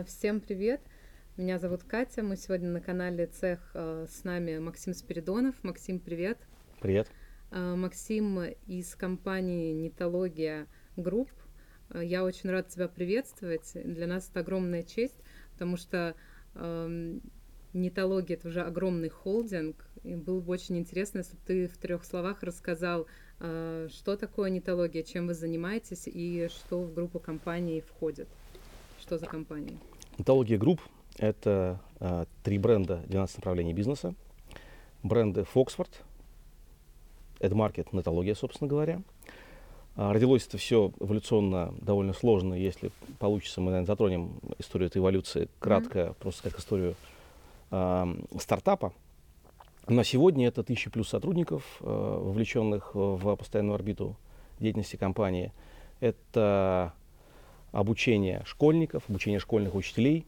А, всем привет! Меня зовут Катя. Мы сегодня на канале Цех. А, с нами Максим Спиридонов. Максим, привет! Привет! А, Максим из компании Нетология Group. Я очень рада тебя приветствовать. Для нас это огромная честь, потому что Нетология это уже огромный холдинг. И было бы очень интересно, если бы ты в трех словах рассказал, что такое Нетология, чем вы занимаетесь и что в группу компаний входит. Что за компания? Нетология Group – это э, три бренда 12 направлений бизнеса. Бренды Foxford, EdMarket, Нетология, собственно говоря. А, родилось это все эволюционно довольно сложно. Если получится, мы, наверное, затронем историю этой эволюции кратко, mm-hmm. просто как историю э, стартапа. На сегодня это тысячи плюс сотрудников, э, вовлеченных в постоянную орбиту деятельности компании. Это обучение школьников, обучение школьных учителей,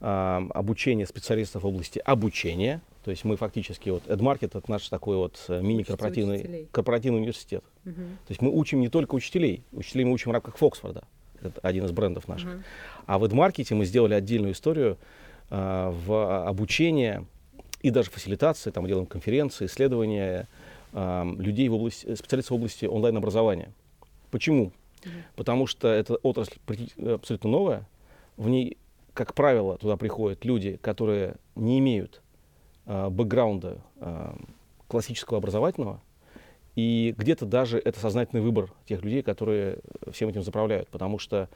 э, обучение специалистов в области обучения. То есть мы фактически, вот EdMarket это наш такой вот э, мини-корпоративный корпоративный университет. Uh-huh. То есть мы учим не только учителей, учителей мы учим в рамках Фоксфорда, это один из брендов наших. Uh-huh. А в EdMarket мы сделали отдельную историю э, в обучение и даже фасилитации, там мы делаем конференции, исследования э, людей в области, специалистов в области онлайн-образования. Почему? Потому что эта отрасль абсолютно новая. В ней, как правило, туда приходят люди, которые не имеют э, бэкграунда э, классического образовательного. И где-то даже это сознательный выбор тех людей, которые всем этим заправляют. Потому что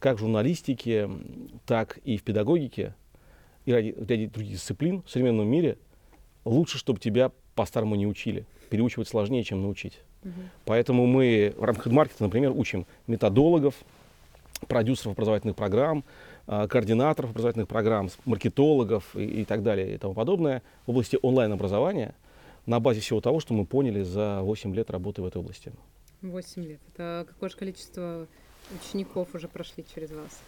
как в журналистике, так и в педагогике и ради, ради других дисциплин в современном мире лучше, чтобы тебя по-старому не учили. Переучивать сложнее, чем научить. Поэтому мы в рамках маркета, например, учим методологов, продюсеров образовательных программ, а, координаторов образовательных программ, маркетологов и, и так далее и тому подобное в области онлайн-образования на базе всего того, что мы поняли за 8 лет работы в этой области. 8 лет. Это какое же количество учеников уже прошли через вас?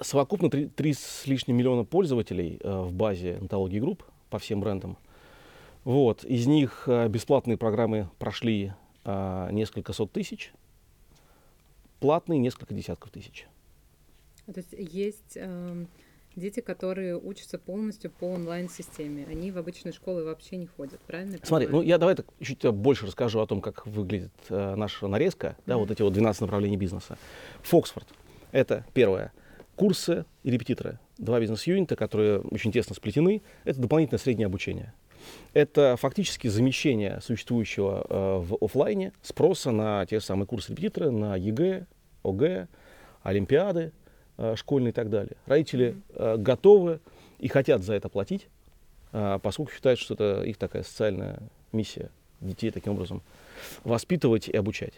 Совокупно 3, 3 с лишним миллиона пользователей э, в базе онтологии групп по всем брендам. Вот. Из них э, бесплатные программы прошли а, несколько сот тысяч, платные несколько десятков тысяч. То есть есть э, дети, которые учатся полностью по онлайн-системе. Они в обычные школы вообще не ходят, правильно? Смотри, ну я давай так чуть больше расскажу о том, как выглядит э, наша нарезка, mm-hmm. да, вот эти вот 12 направлений бизнеса. Фоксфорд — это первое. Курсы и репетиторы. Два бизнес-юнита, которые очень тесно сплетены. Это дополнительное среднее обучение. Это фактически замещение существующего э, в офлайне спроса на те самые курсы репетиторы, на ЕГЭ, ОГЭ, Олимпиады э, школьные и так далее. Родители э, готовы и хотят за это платить, э, поскольку считают, что это их такая социальная миссия детей таким образом воспитывать и обучать.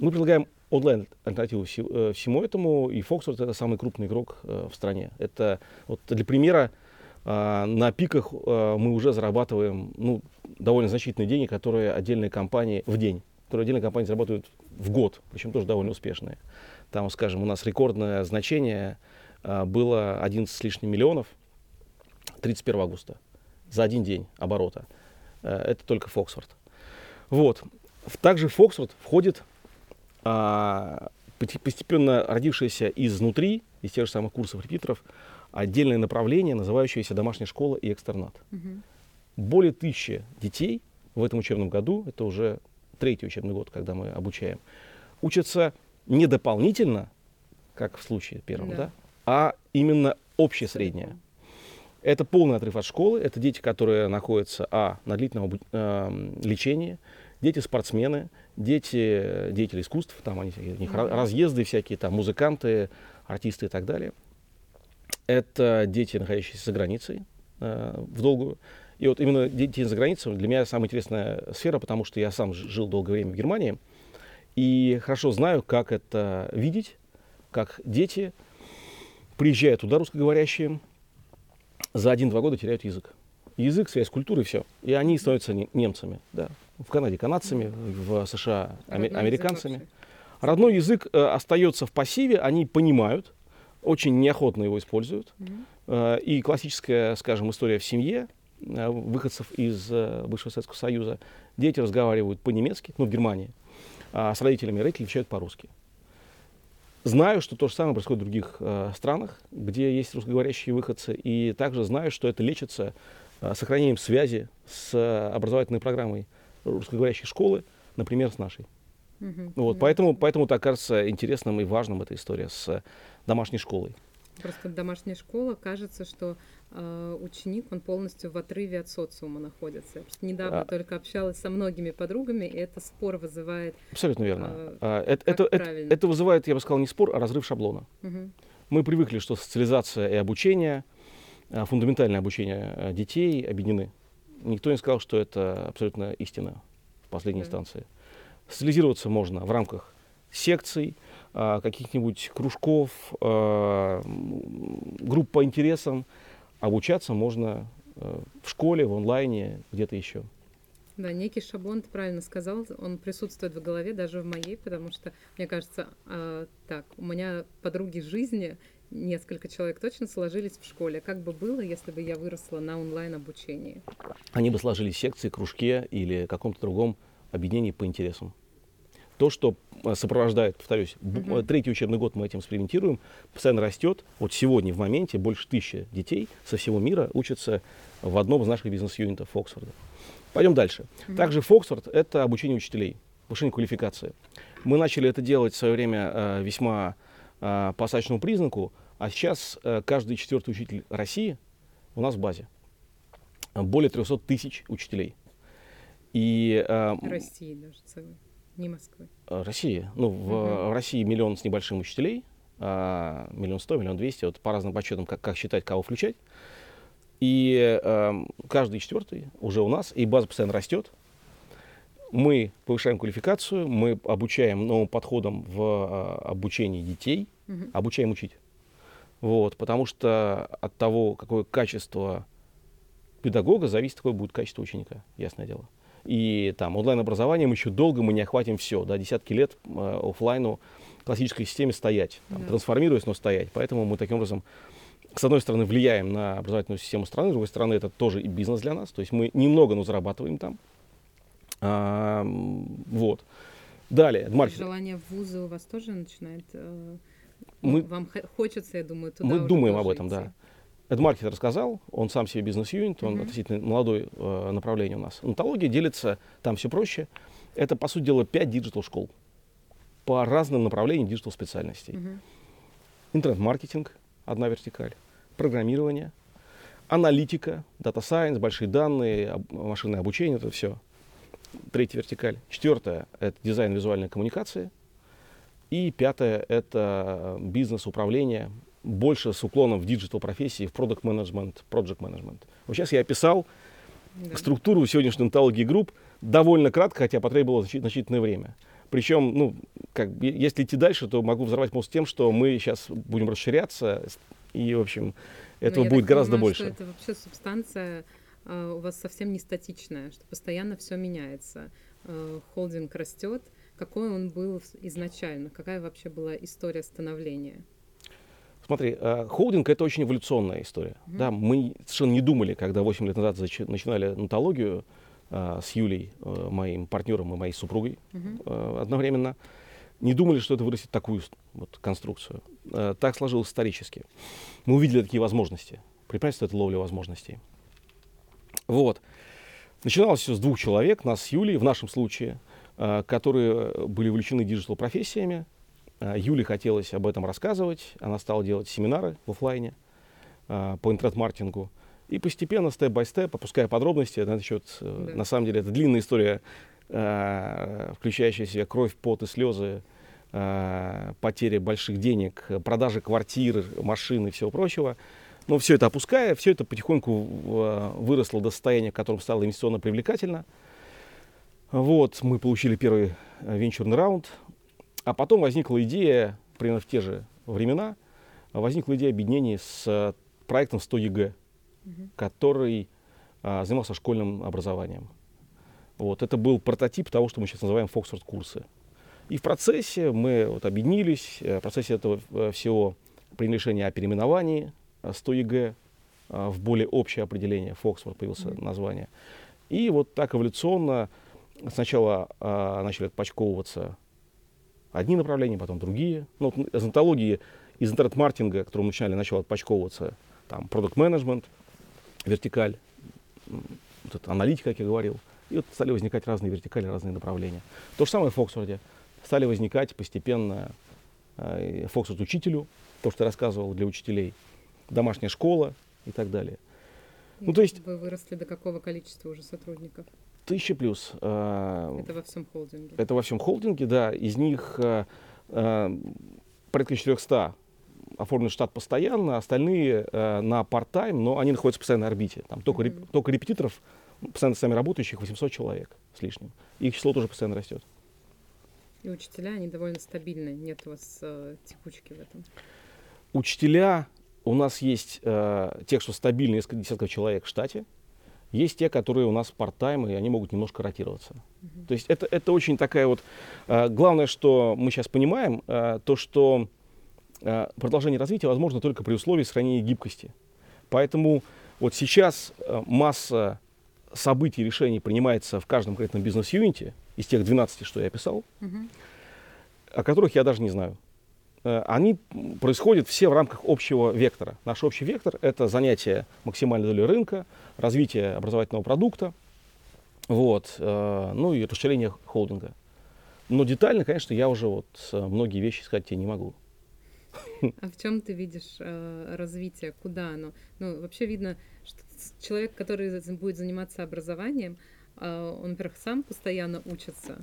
Мы предлагаем онлайн альтернативу всему этому, и Foxworth это самый крупный игрок в стране. Это вот для примера а, на пиках а, мы уже зарабатываем ну, довольно значительные деньги, которые отдельные компании в день, которые отдельные компании зарабатывают в год, причем тоже довольно успешные. Там, скажем, у нас рекордное значение а, было 11 с лишним миллионов 31 августа за один день оборота. Это только Фоксфорд. Вот. Также в Фоксфорд входит постепенно родившаяся изнутри, из тех же самых курсов репитеров, отдельное направление, называющееся домашняя школа и экстернат. Угу. Более тысячи детей в этом учебном году, это уже третий учебный год, когда мы обучаем, учатся не дополнительно, как в случае первом, да. Да, а именно общее среднее. Это полный отрыв от школы, это дети, которые находятся а, на длительном э, лечении, дети спортсмены, дети деятели искусств, там они, у них mm-hmm. разъезды всякие, там музыканты, артисты и так далее это дети, находящиеся за границей э, в долгую. И вот именно дети за границей для меня самая интересная сфера, потому что я сам жил долгое время в Германии и хорошо знаю, как это видеть, как дети приезжают туда, русскоговорящие, за один-два года теряют язык. Язык, связь с культурой, все. И они становятся немцами. Да. В Канаде канадцами, в США американцами. Родной язык э, остается в пассиве, они понимают, очень неохотно его используют. Mm-hmm. И классическая, скажем, история в семье э, выходцев из э, бывшего Советского Союза. Дети разговаривают по-немецки, ну, в Германии, а с родителями родители отвечают по-русски. Знаю, что то же самое происходит в других э, странах, где есть русскоговорящие выходцы, и также знаю, что это лечится э, сохранением связи с э, образовательной программой русскоговорящей школы, например, с нашей. Мгм. Вот, поэтому, поэтому так кажется интересным и важным эта история с э, домашней школой. Просто домашняя школа, кажется, что э, ученик, он полностью в отрыве от социума находится. Я просто недавно А. только общалась со многими подругами, и это спор вызывает. Абсолютно верно. А, А, это, как это, это, правильно? это вызывает, я бы сказал, не спор, а разрыв шаблона. Мгм. Мы привыкли, что социализация и обучение, а, фундаментальное обучение детей объединены. Никто не сказал, что это абсолютно истина в последней Да. инстанции. Социализироваться можно в рамках секций, а, каких-нибудь кружков, а, групп по интересам. Обучаться можно э, в школе, в онлайне, где-то еще. Да, некий шаблон, ты правильно сказал, он присутствует в голове, даже в моей, потому что, мне кажется, а, так, у меня подруги жизни, несколько человек точно сложились в школе. Как бы было, если бы я выросла на онлайн-обучении? Они бы сложились в секции, кружке или каком-то другом объединении по интересам. То, что э, сопровождает, повторюсь, э, третий учебный год мы этим экспериментируем, постоянно растет. Вот сегодня в моменте больше тысячи детей со всего мира учатся в одном из наших бизнес-юнитов Оксфорда. Пойдем дальше. Мгм. Также Фоксфорд – это обучение учителей, повышение квалификации. Мы начали это делать в свое время э, весьма э, по остаточному признаку, а сейчас э, каждый четвертый учитель России у нас в базе. Более 300 тысяч учителей. И э, России даже целой, не Москвы. э, России, ну, в, Мгм. в России миллион с небольшим учителей, а, миллион сто, миллион двести, вот по разным подсчетам, как, как считать, кого включать. И эм, каждый четвертый уже у нас, и база постоянно растет. Мы повышаем квалификацию, мы обучаем новым подходам в э, обучении детей, Мгм. обучаем учить. Вот, потому что от того, какое качество педагога, зависит, какое будет качество ученика, ясное дело. И там онлайн-образованием еще долго мы не охватим все, да, десятки лет э, оффлайну классической системе стоять, там, Да. трансформируясь, но стоять. Поэтому мы таким образом, с одной стороны, влияем на образовательную систему страны, с другой стороны, это тоже и бизнес для нас. То есть мы немного, но зарабатываем там. А, вот. Далее, маркетинг. Желание в вузы у вас тоже начинает... э, Мы- Вам хочется, я думаю, туда Мы думаем об этом, идти. да. EdMarket рассказал, он сам себе бизнес-юнит, он Мгм. относительно молодое э, направление у нас. Нетология делится, там все проще. Это, по сути дела, 5 digital-школ по разным направлениям digital-специальностей. Мгм. Интернет-маркетинг, одна вертикаль, программирование, аналитика, data science, большие данные, об- машинное обучение, это все. Третья вертикаль. Четвертая – это дизайн визуальной коммуникации. И пятое – это бизнес-управление, больше с уклоном в digital-профессии, в product management project management Вот сейчас я описал Да. структуру сегодняшней Нетологии Group довольно кратко, хотя потребовалось значи- значительное время. Причем, ну, как, если идти дальше, то могу взорвать мозг тем, что мы сейчас будем расширяться, и, в общем, Но этого я будет гораздо понимаю, больше. Что это вообще субстанция а, у вас совсем не статичная, что постоянно все меняется. А, холдинг растет. Какой он был изначально? Какая вообще была история становления? Смотри, э, холдинг это очень эволюционная история. Мгм. Да, мы совершенно не думали, когда 8 лет назад начинали онтологию э, с Юлей, э, моим партнером и моей супругой Мгм. э, одновременно, не думали, что это вырастет такую вот, конструкцию. Э, так сложилось исторически. Мы увидели такие возможности. Предпринимательство это ловля возможностей. Вот. Начиналось все с двух человек, нас с Юлей, в нашем случае, э, которые были увлечены digital-профессиями. Э, Юле хотелось об этом рассказывать, она стала делать семинары в офлайне э, по интернет-маркетингу. И постепенно, степ-бай-степ, опуская подробности, на этот счет, э, Да. на самом деле, это длинная история, э, включающая в себя кровь, пот и слезы, потери больших денег, продажи квартир, машин и всего прочего. Но все это опуская, все это потихоньку выросло до состояния, в котором стало инвестиционно привлекательно. Вот, мы получили первый э, венчурный раунд, а потом возникла идея, примерно в те же времена, возникла идея объединения с э, проектом 100 ЕГЭ, Мгм. который а, занимался школьным образованием. Вот, это был прототип того, что мы сейчас называем Фоксфорд курсы. И в процессе мы вот объединились, э, в процессе этого э, всего приняли решение о переименовании э, 100 ЕГЭ в более общее определение, Фоксфорд появился Мгм. название. И вот так эволюционно сначала а, начали отпочковываться одни направления, потом другие. Ну, вот из онтологии, из интернет-маркетинга, который начинали, начал отпочковываться, там, продукт менеджмент вертикаль, вот это аналитика, как я говорил. И вот стали возникать разные вертикали, разные направления. То же самое в Фоксфорде. Стали возникать постепенно э, Фоксфорд учителю, то, что я рассказывал для учителей, домашняя школа и так далее. Ну, то есть... Вы выросли до какого количества уже сотрудников? Тысяча плюс. Э, это во всем холдинге? Это во всем холдинге, да. Из них э, э, порядка 400 оформлен штат постоянно, остальные на part-time, но они находятся в постоянной орбите. Там только, mm-hmm. только репетиторов, постоянно сами работающих, 800 человек с лишним. Их число тоже постоянно растет. И учителя, они довольно стабильны, нет у вас э, текучки в этом? Учителя, у нас есть э, те, что стабильны, несколько десятков человек в штате. Есть те, которые у нас part-time, и они могут немножко ротироваться. Uh-huh. То есть это, это очень такая вот... Э, главное, что мы сейчас понимаем, э, то, что э, продолжение развития возможно только при условии сохранения гибкости. Поэтому вот сейчас э, масса событий и решений принимается в каждом конкретном бизнес-юните, из тех 12, что я описал, uh-huh. о которых я даже не знаю. Э, они происходят все в рамках общего вектора. Наш общий вектор – это занятие максимальной доли рынка, развитие образовательного продукта, вот, э, ну и расширение холдинга. Но детально, конечно, я уже вот э, многие вещи сказать тебе не могу. А в чем ты видишь э, развитие? Куда оно? Ну, вообще видно, что человек, который будет заниматься образованием, э, он, во-первых, сам постоянно учится,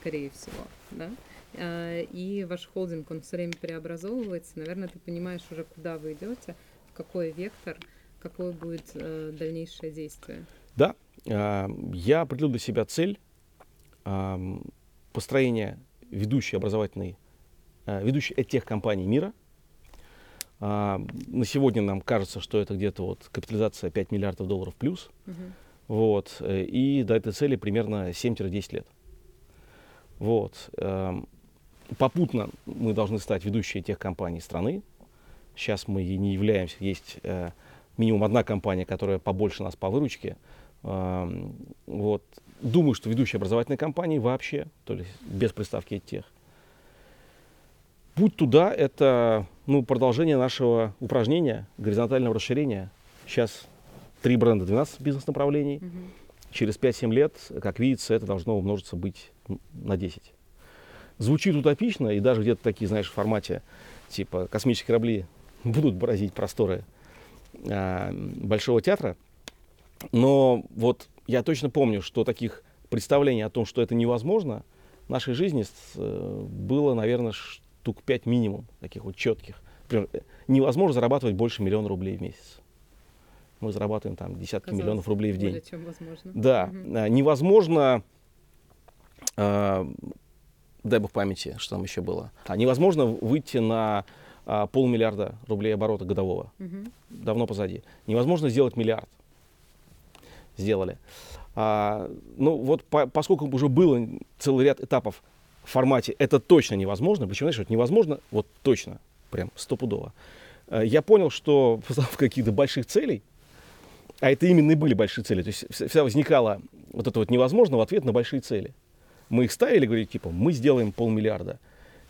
скорее всего, да? Э, и ваш холдинг, он все время преобразовывается. Наверное, ты понимаешь уже, куда вы идете, в какой вектор, какое будет э, дальнейшее действие. Да, э, я определил для себя цель построения ведущей образовательной, ведущей тех компаний мира. На сегодня нам кажется, что это где-то вот капитализация 5 миллиардов долларов плюс. Угу. Вот, и до этой цели примерно 7-10 лет. Вот. Попутно мы должны стать ведущей тех компаний страны. Сейчас мы не являемся, есть э, минимум одна компания, которая побольше нас по выручке. Э, вот. Думаю, что ведущие образовательные компании вообще, то есть без приставки тех. Путь туда – это ну, продолжение нашего упражнения, горизонтального расширения. Сейчас три бренда, 12 бизнес-направлений. Угу. Через 5-7 лет, как видится, это должно умножиться быть на 10 звучит утопично, и даже где-то такие, знаешь, в формате, типа, космические корабли будут бороздить просторы а, Большого театра. Но вот я точно помню, что таких представлений о том, что это невозможно, в нашей жизни э, было, наверное, штук пять минимум, таких вот четких. Например, невозможно зарабатывать больше миллиона рублей в месяц. Мы зарабатываем там десятки Казалось, миллионов рублей в день. Более чем возможно. Да, угу. невозможно а, дай бог памяти, что там еще было. А невозможно выйти на а, полмиллиарда рублей оборота годового. Угу. Давно позади. Невозможно сделать миллиард. Сделали. А, ну вот по, поскольку уже было целый ряд этапов в формате «это точно невозможно», причем, знаешь, вот невозможно, вот точно, прям стопудово, а, я понял, что в каких-то больших целей, а это именно и были большие цели, то есть всегда возникало вот это вот невозможно в ответ на большие цели – мы их ставили, говорили, типа, мы сделаем полмиллиарда.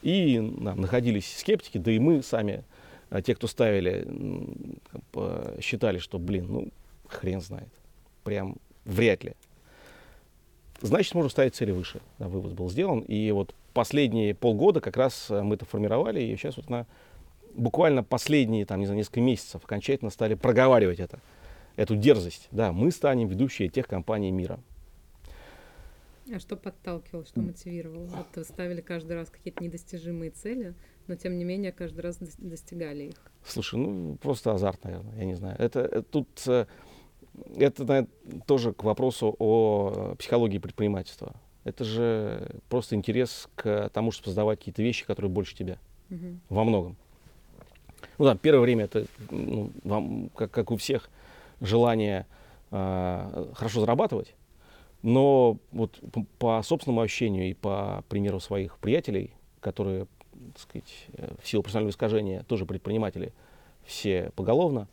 И нам находились скептики, да и мы сами, а, те, кто ставили, считали, что, блин, ну, хрен знает. Прям вряд ли. Значит, можно ставить цели выше. Да, вывод был сделан. И вот последние полгода как раз а, мы это формировали, и сейчас вот на буквально последние, там, не знаю, несколько месяцев окончательно стали проговаривать это, эту дерзость. Да, мы станем ведущие тех компаний мира. А что подталкивало, что мотивировало? Вот ставили каждый раз какие-то недостижимые цели, но тем не менее каждый раз достигали их. Слушай, ну просто азарт, наверное, я не знаю. Это, это тут э, это наверное, тоже к вопросу о психологии предпринимательства. Это же просто интерес к тому, чтобы создавать какие-то вещи, которые больше тебя. Угу. Во многом. Ну да, первое время это, ну, вам, как, как у всех, желание э, хорошо зарабатывать. Но вот по собственному ощущению и по примеру своих приятелей, которые, так сказать, э, в силу профессионального искажения тоже предприниматели, все поголовно,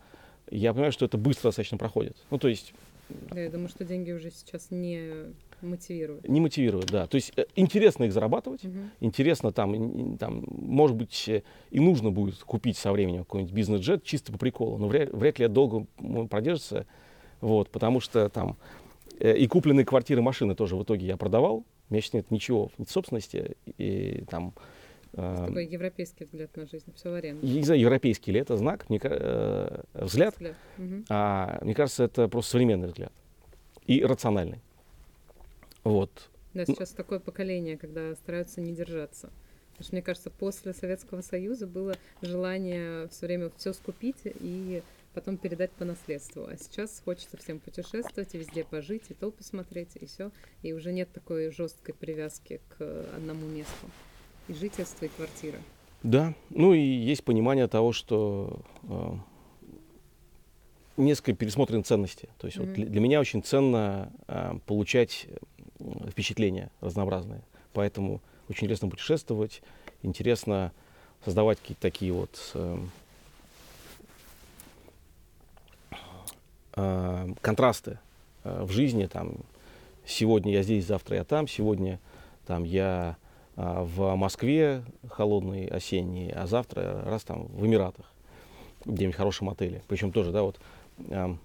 я понимаю, что это быстро достаточно проходит. Ну, то есть... Да, я думаю, что деньги уже сейчас не мотивируют. Не мотивируют, да. То есть э, интересно их зарабатывать, Мгм. интересно там, там, может быть, э, и нужно будет купить со временем какой-нибудь бизнес-джет чисто по приколу, но вряд, вряд ли долго продержится, вот, потому что там и купленные квартиры, машины тоже в итоге я продавал, у меня сейчас нет ничего, нет собственности, и там... э, Такой европейский взгляд на жизнь, все в аренду. я не знаю, европейский ли это знак, мне, э, взгляд, Взгляд. Мгм. а мне кажется, это просто современный взгляд и рациональный. Вот. Да, сейчас такое поколение, когда стараются не держаться. Потому что, мне кажется, после Советского Союза было желание все время все скупить и потом передать по наследству. А сейчас хочется всем путешествовать везде пожить, и то посмотреть, и все. И уже нет такой жесткой привязки к одному месту. И жительство, и квартира. Да, ну и есть понимание того, что э, несколько пересмотрены ценности. То есть вот Мгм. для, для меня очень ценно э, получать э, впечатления разнообразные. Поэтому очень интересно путешествовать, интересно создавать какие-то такие вот э, э, контрасты э, в жизни. Там, сегодня я здесь, завтра я там, сегодня там, я а, в Москве холодный осенний, а завтра раз там в Эмиратах, где-нибудь в хорошем отеле. Причем тоже, да, вот ам,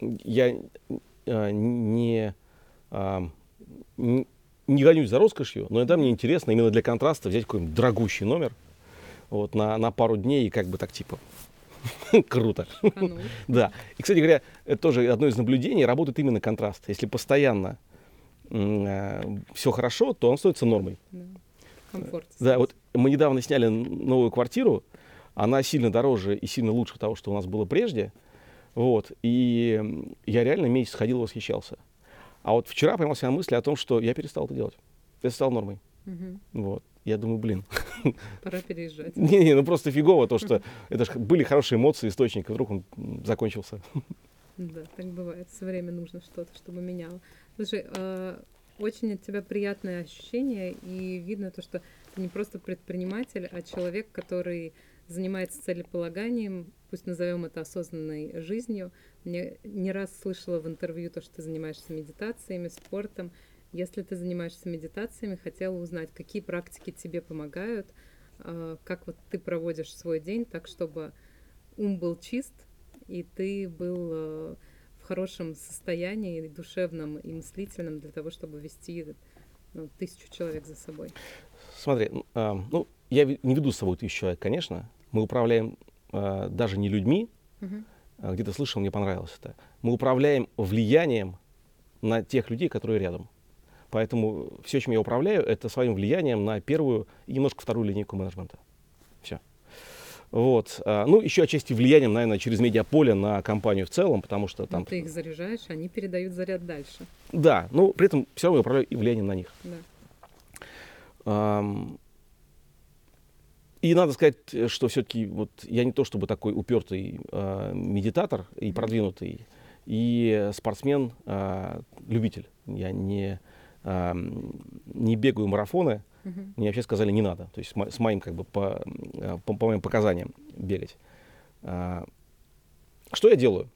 я а, не, ам, н- не гонюсь за роскошью, но иногда мне интересно именно для контраста взять какой-нибудь дорогущий номер вот, на, на пару дней и как бы так типа круто. Канул. Да. И, кстати говоря, это тоже одно из наблюдений, работает именно контраст. Если постоянно все хорошо, то он становится нормой. Да. Комфорт. Да, вот мы недавно сняли новую квартиру, она сильно дороже и сильно лучше того, что у нас было прежде. Вот, и я реально месяц ходил и восхищался. А вот вчера поймал себя на мысли о том, что я перестал это делать. Это стало нормой. Мгм. Вот. Я думаю, блин, Пора переезжать. не-не, ну просто фигово то, что это ж были хорошие эмоции, источник, и вдруг он закончился. Да, так бывает. Все время нужно что-то, чтобы меняло. Слушай, а, очень от тебя приятное ощущение, и видно то, что ты не просто предприниматель, а человек, который занимается целеполаганием, пусть назовем это осознанной жизнью. Мне не раз слышала в интервью то, что ты занимаешься медитациями, спортом. Если ты занимаешься медитациями, хотела узнать, какие практики тебе помогают, а, как вот ты проводишь свой день так, чтобы ум был чист, и ты был э, в хорошем состоянии, и душевном и мыслительном для того, чтобы вести ну, тысячу человек за собой. Смотри, а, ну, я не веду с собой тысячу человек, конечно. Мы управляем а, даже не людьми, а, где-то слышал, мне понравилось это. Мы управляем влиянием на тех людей, которые рядом. Поэтому все, чем я управляю, это своим влиянием на первую и немножко вторую линейку менеджмента. Все. Вот. а, Ну, еще отчасти влиянием, наверное, через медиаполе на компанию в целом, потому что Ну, там... ты их заряжаешь, они передают заряд дальше. Да, но при этом все равно я управляю и влиянием на них. Да. И надо сказать, что все-таки вот я не то чтобы такой упертый а, медитатор и продвинутый, и спортсмен-любитель. я не, ам, не бегаю марафоны, Мгм. мне вообще сказали не надо. То есть с мо- с моим как бы по, э, по, по моим показаниям бегать. А, Что я делаю?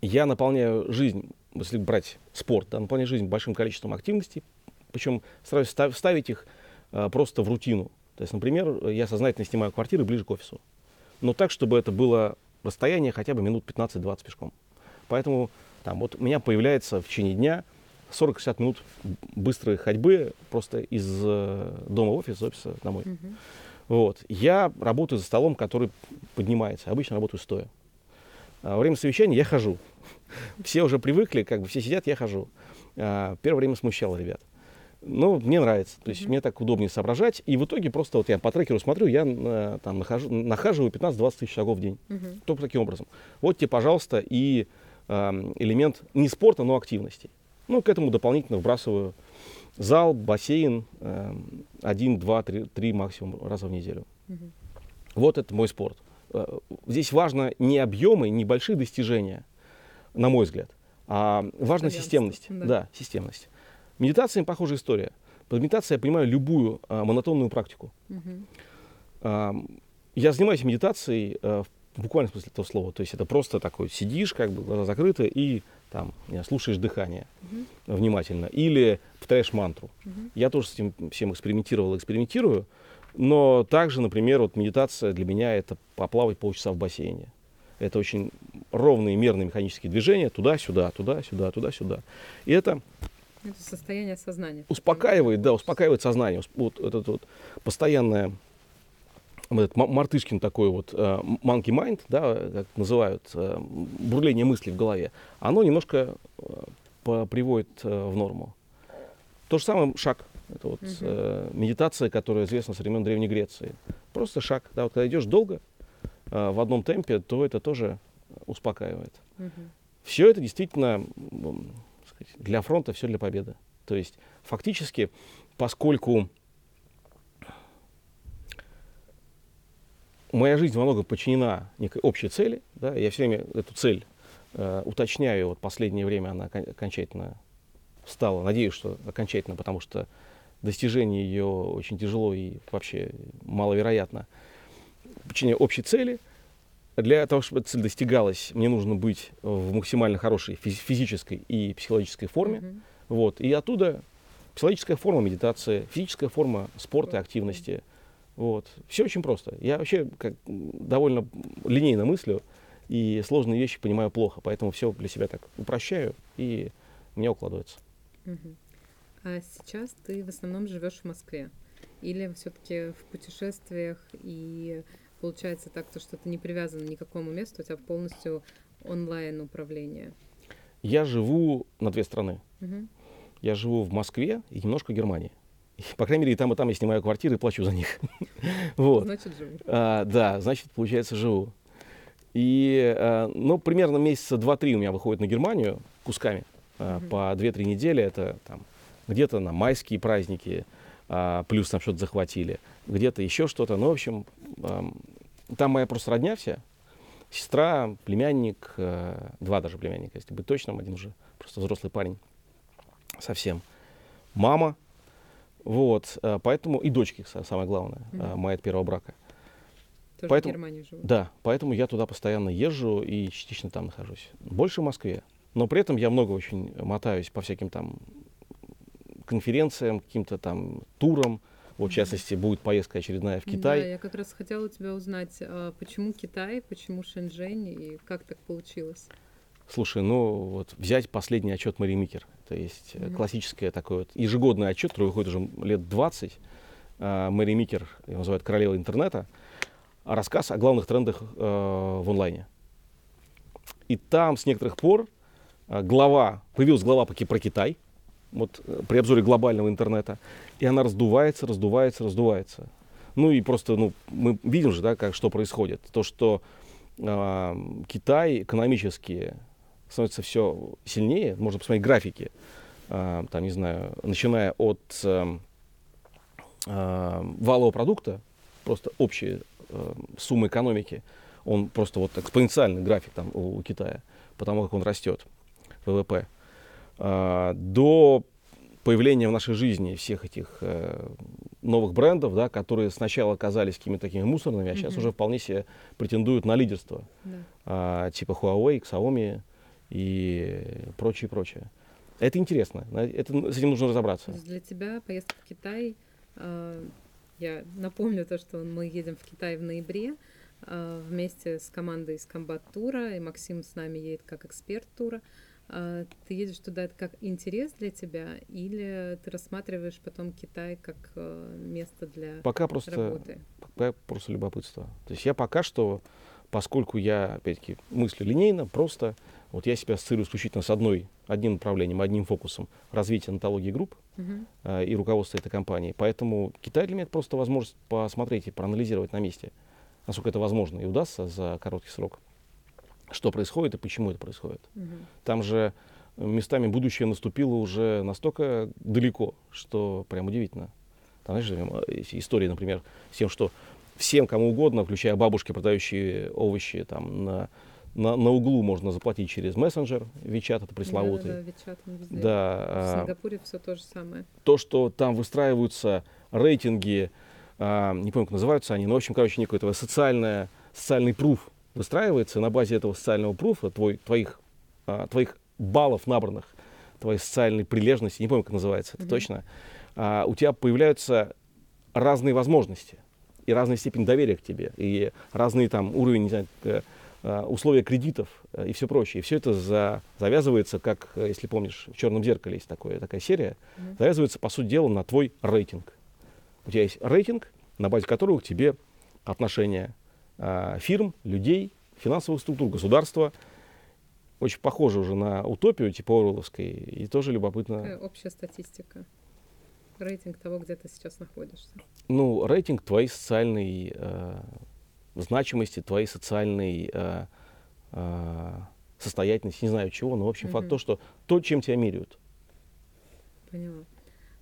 Я наполняю жизнь, если брать спорт, да, наполняю жизнь большим количеством активностей, причем стараюсь ста- вставить их а, просто в рутину. То есть, например, я сознательно снимаю квартиры ближе к офису. Но так, чтобы это было расстояние хотя бы минут 15-20 пешком. Поэтому там, вот у меня появляется в течение дня 40-60 минут быстрой ходьбы просто из э, дома в офис, из офиса домой. Мгм. Вот. Я работаю за столом, который поднимается. Обычно работаю стоя. А во время совещания я хожу. Все уже привыкли, как бы все сидят, я хожу. А, Первое время смущало ребят. Но мне нравится. То есть Мгм. мне так удобнее соображать. И в итоге просто вот я по трекеру смотрю, я э, там нахожу, нахаживаю 15-20 тысяч шагов в день. Мгм. Только таким образом. Вот тебе, пожалуйста, и эм, элемент не спорта, но активности. Ну, к этому дополнительно вбрасываю зал, бассейн, эм, один, два, три, три максимум раза в неделю. Мгм. Вот это мой спорт. Э, Здесь важно не объемы, не большие достижения, на мой взгляд, а важна системность. да. Да. системность. Медитация похожая история. Под медитацией я понимаю любую а, монотонную практику. Мгм. Ам, Я занимаюсь медитацией в в буквальном смысле этого слова. То есть это просто такой сидишь, как бы глаза закрыты и там слушаешь дыхание Мгм. внимательно. Или повторяешь мантру. Мгм. Я тоже с этим всем экспериментировал, экспериментирую. Но также, например, вот медитация для меня это поплавать полчаса в бассейне. Это очень ровные, мерные механические движения туда-сюда, туда-сюда, туда-сюда. И это Это состояние сознания. успокаивает, да, успокаивает сознание. Вот этот вот постоянное этот ма- мартышкин такой вот э, monkey mind, да, как называют, э, бурление мыслей в голове, оно немножко э, приводит в норму. То же самое шаг. Это вот э, медитация, которая известна со времен Древней Греции. Просто шаг. Да, вот когда идешь долго э, в одном темпе, то это тоже успокаивает. Мгм. Все это действительно сказать, для фронта, все для победы. То есть фактически, поскольку моя жизнь во многом подчинена некой общей цели, да, я все время эту цель э, уточняю, вот последнее время она окон- окончательно стала, надеюсь, что окончательно, потому что достижение ее очень тяжело и вообще маловероятно. Подчиняю общей цели, для того, чтобы эта цель достигалась, мне нужно быть в максимально хорошей физи- физической и психологической форме. Мгм. Вот. И оттуда психологическая форма медитации, физическая форма спорта и активности. Вот. Все очень просто. Я вообще как, довольно линейно мыслю и сложные вещи понимаю плохо, поэтому все для себя так упрощаю и меня укладывается. Мгм. А сейчас ты в основном живешь в Москве? Или все-таки в путешествиях и получается так, то, что ты не привязан ни к какому месту, у тебя полностью онлайн управление? Я живу на две страны. Мгм. Я живу в Москве и немножко в Германии. По крайней мере, и там, и там я снимаю квартиры и плачу за них. Вот. Значит, живу. А, да, значит, получается, живу. И, а, ну, примерно месяца два-три у меня выходит на Германию кусками а, Мгм. по 2-3 недели. Это там где-то на майские праздники, а, плюс там что-то захватили, где-то еще что-то. Ну, в общем, ам, там моя просто родня вся. Сестра, племянник, э, два даже племянника, если быть точным, один уже просто взрослый парень совсем. Мама, вот, э, поэтому и дочки, са- самое главное, Мгм. моя от первого брака. Тоже поэтому- в Германии живу. Да, поэтому я туда постоянно езжу и частично там нахожусь. Больше в Москве. Но при этом я много очень мотаюсь по всяким там конференциям, каким-то там турам. Вот, в частности, будет поездка очередная в Китай. Да, я как раз хотела у тебя узнать, а почему Китай, почему Шэньчжэнь и как так получилось? Слушай, ну вот взять последний отчет Мэри Микер. То есть э, Мгм. классический такой вот ежегодный отчет, который выходит уже лет 20. А, Мэри Микер, его называют королева интернета. Рассказ о главных трендах э, в онлайне. И там с некоторых пор э, глава, появилась глава про Китай, вот э, при обзоре глобального интернета, и она раздувается, раздувается, раздувается. Ну и просто, ну, мы видим же, да, как, что происходит. То, что а, Китай экономически становится все сильнее, можно посмотреть графики, а, там, не знаю, начиная от эм, а, валового продукта, просто общие э, суммы экономики, он просто вот экспоненциальный график там у, у Китая, потому как он растет, ВВП, а, до появления в нашей жизни всех этих э, новых брендов, да, которые сначала казались какими-то такими мусорными, а сейчас Мгм. уже вполне себе претендуют на лидерство, Да. а, типа Huawei, Xiaomi и прочее, прочее. Это интересно, это, с этим нужно разобраться. для тебя поездка в Китай, а, я напомню то, что мы едем в Китай в ноябре а, вместе с командой из Комбат Тура, и Максим с нами едет как эксперт тура. А, Ты едешь туда это как интерес для тебя, или ты рассматриваешь потом Китай как э, место для Пока просто работы? пока просто любопытство. То есть я пока что, поскольку я, опять-таки, мыслю линейно, просто вот я себя ассоциирую исключительно с одной, одним направлением, одним фокусом развития онтологии групп Мгм. э, и руководства этой компании. Поэтому Китай для меня это просто возможность посмотреть и проанализировать на месте, насколько это возможно и удастся за короткий срок, что происходит и почему это происходит. Мгм. Там же э, местами будущее наступило уже настолько далеко, что прям удивительно. Там, знаешь, э, эти истории, например, с тем, что всем, кому угодно, включая бабушки, продающие овощи, там, на, на, на углу можно заплатить через мессенджер, Вичат, это пресловутый. Да, да, да, WeChat везде. Да, В а, Сингапуре все то же самое. то, что там выстраиваются рейтинги, а, не помню, как называются они, но, в общем, короче, некое этого социальное, социальный пруф выстраивается на базе этого социального пруфа, твой, твоих, а, твоих баллов набранных, твоей социальной прилежности, не помню, как называется это mm-hmm. точно, а, у тебя появляются разные возможности и разная степень доверия к тебе, и разный там уровень, не знаю, а, условия кредитов э, и все прочее. И все это за, завязывается, как, э, если помнишь, в «Черном зеркале» есть такое, такая серия, mm-hmm. завязывается, по сути дела, на твой рейтинг. У тебя есть рейтинг, на базе которого к тебе отношения э, фирм, людей, финансовых структур, государства. Очень похоже уже на утопию типа Орловской, и тоже любопытно. Какая общая статистика? Рейтинг того, где ты сейчас находишься. Ну, рейтинг твоей социальной э, значимости, твоей социальной э, э, состоятельности, не знаю чего, но в общем mm-hmm. факт то, что то, чем тебя меряют. Поняла.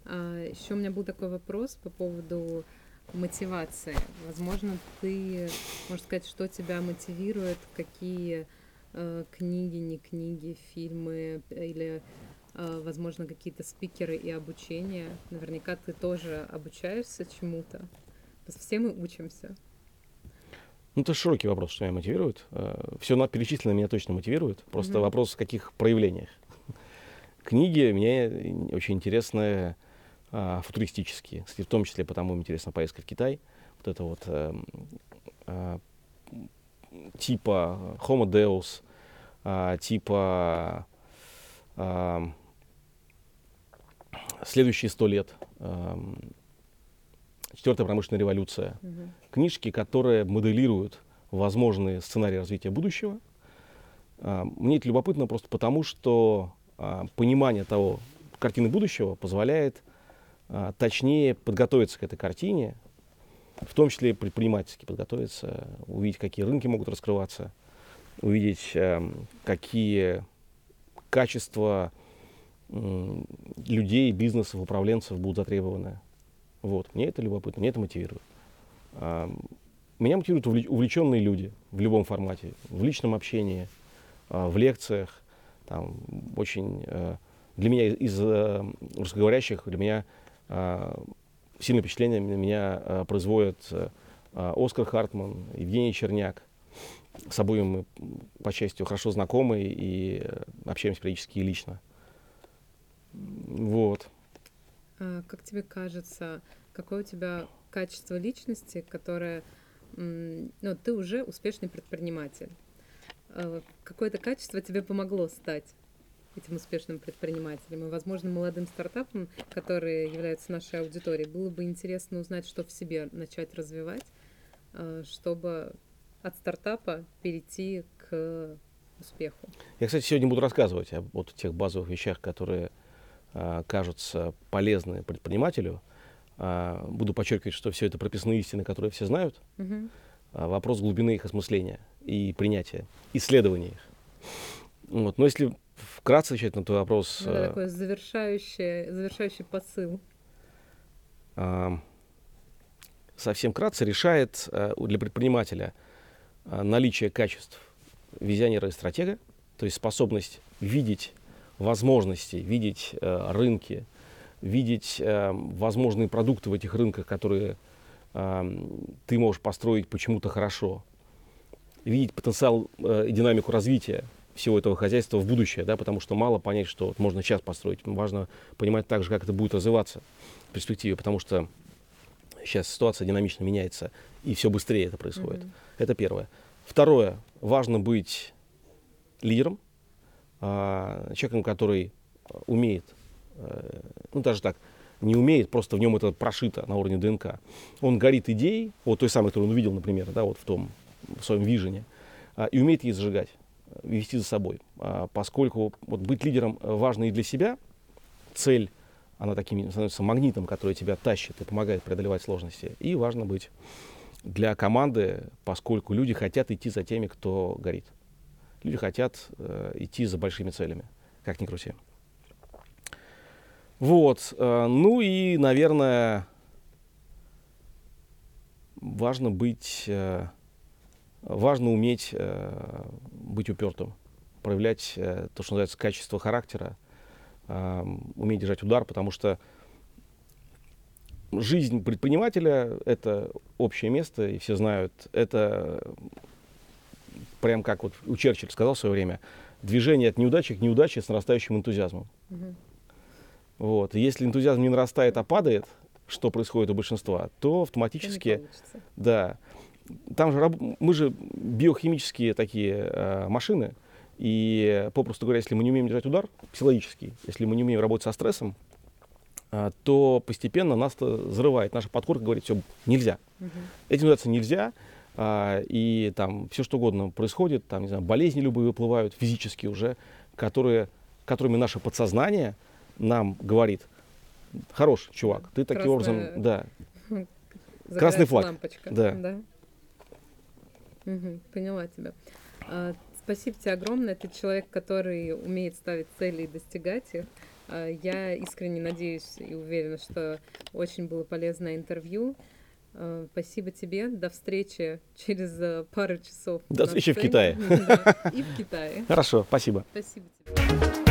А, еще у меня был такой вопрос по поводу мотивации. Возможно, ты можешь сказать, что тебя мотивирует, какие э, книги, не книги, фильмы или, э, возможно, какие-то спикеры и обучение. Наверняка ты тоже обучаешься чему-то. Все мы учимся. Ну, это широкий вопрос, что меня мотивирует. Э, Все перечисленное меня точно мотивирует. Просто mm-hmm. вопрос, в каких проявлениях. Книги мне очень интересные, а, футуристические. Кстати, в том числе потому интересна поездка в Китай. Вот это вот а, типа Homo Deus, типа следующие сто лет, четвертая промышленная революция. Угу. Книжки, которые моделируют возможные сценарии развития будущего. А, мне это любопытно просто потому, что а, понимание того, картины будущего позволяет а, точнее подготовиться к этой картине, в том числе предпринимательски подготовиться, увидеть, какие рынки могут раскрываться, увидеть, какие качества людей, бизнесов, управленцев будут затребованы. Вот. Мне это любопытно, мне это мотивирует. Э, меня мотивируют увлеченные люди в любом формате, в личном общении, э, в лекциях. Там, очень, э, для меня из э, русскоговорящих, для меня а, сильное впечатление на меня а, производят а, Оскар Хартман, Евгений Черняк. С обоим мы, по счастью, хорошо знакомы и общаемся периодически и лично. Вот. А как тебе кажется, какое у тебя качество личности, которое... Ну, ты уже успешный предприниматель. Какое-то качество тебе помогло стать этим успешным предпринимателям и, возможно, молодым стартапам, которые являются нашей аудиторией, было бы интересно узнать, что в себе начать развивать, э, чтобы от стартапа перейти к успеху. Я, кстати, сегодня буду рассказывать о вот тех базовых вещах, которые а, кажутся полезны предпринимателю. А, буду подчеркивать, что все это прописные истины, которые все знают. Угу. А, вопрос глубины их осмысления и принятия, исследования их. Вот. Но если вкратце отвечать на твой вопрос. Ну, да, такой завершающий, завершающий посыл. Э, совсем кратко решает э, для предпринимателя э, наличие качеств визионера и стратега, то есть способность видеть возможности, видеть э, рынки, видеть э, возможные продукты в этих рынках, которые э, ты можешь построить почему-то хорошо, видеть потенциал э, и динамику развития всего этого хозяйства в будущее, да, потому что мало понять, что вот можно сейчас построить. Важно понимать также, как это будет развиваться в перспективе, потому что сейчас ситуация динамично меняется, и все быстрее это происходит. Mm-hmm. Это первое. Второе. Важно быть лидером, человеком, который умеет, ну даже так, не умеет, просто в нем это прошито на уровне ДНК. Он горит идеей, вот той самой, которую он увидел, например, да, вот в том в своем вижене, э, и умеет ей зажигать вести за собой, а, поскольку вот быть лидером важно и для себя, цель, она таким становится магнитом, который тебя тащит и помогает преодолевать сложности, и важно быть для команды, поскольку люди хотят идти за теми, кто горит. Люди хотят э, идти за большими целями, как ни крути. Вот. Э, ну и, наверное, важно быть э, важно уметь э, быть упертым, проявлять то, что называется качество характера, уметь держать удар, потому что жизнь предпринимателя — это общее место, и все знают, это прям как вот у Черчилля сказал в свое время, движение от неудачи к неудаче с нарастающим энтузиазмом. Мгм. Вот. Если энтузиазм не нарастает, а падает, что происходит у большинства, то автоматически, да, там же мы же биохимические такие э, машины, и попросту говоря, если мы не умеем держать удар психологический, если мы не умеем работать со стрессом, а, то постепенно нас это взрывает. Наша подкорка говорит, все, нельзя. Мгм. Этим заниматься нельзя, а, и там все что угодно происходит, там, не знаю, болезни любые выплывают физически уже, которые, которыми наше подсознание нам говорит, хорош, чувак, ты таким образом, Красная да, Красный флаг. Лампочка. Да. Мгм, поняла тебя. А, спасибо тебе огромное. Ты человек, который умеет ставить цели и достигать их. А, я искренне надеюсь и уверена, что очень было полезное интервью. А, спасибо тебе. До встречи через э, пару часов. До встречи в. Китае. Да, И в Китае. хорошо, спасибо. Спасибо тебе.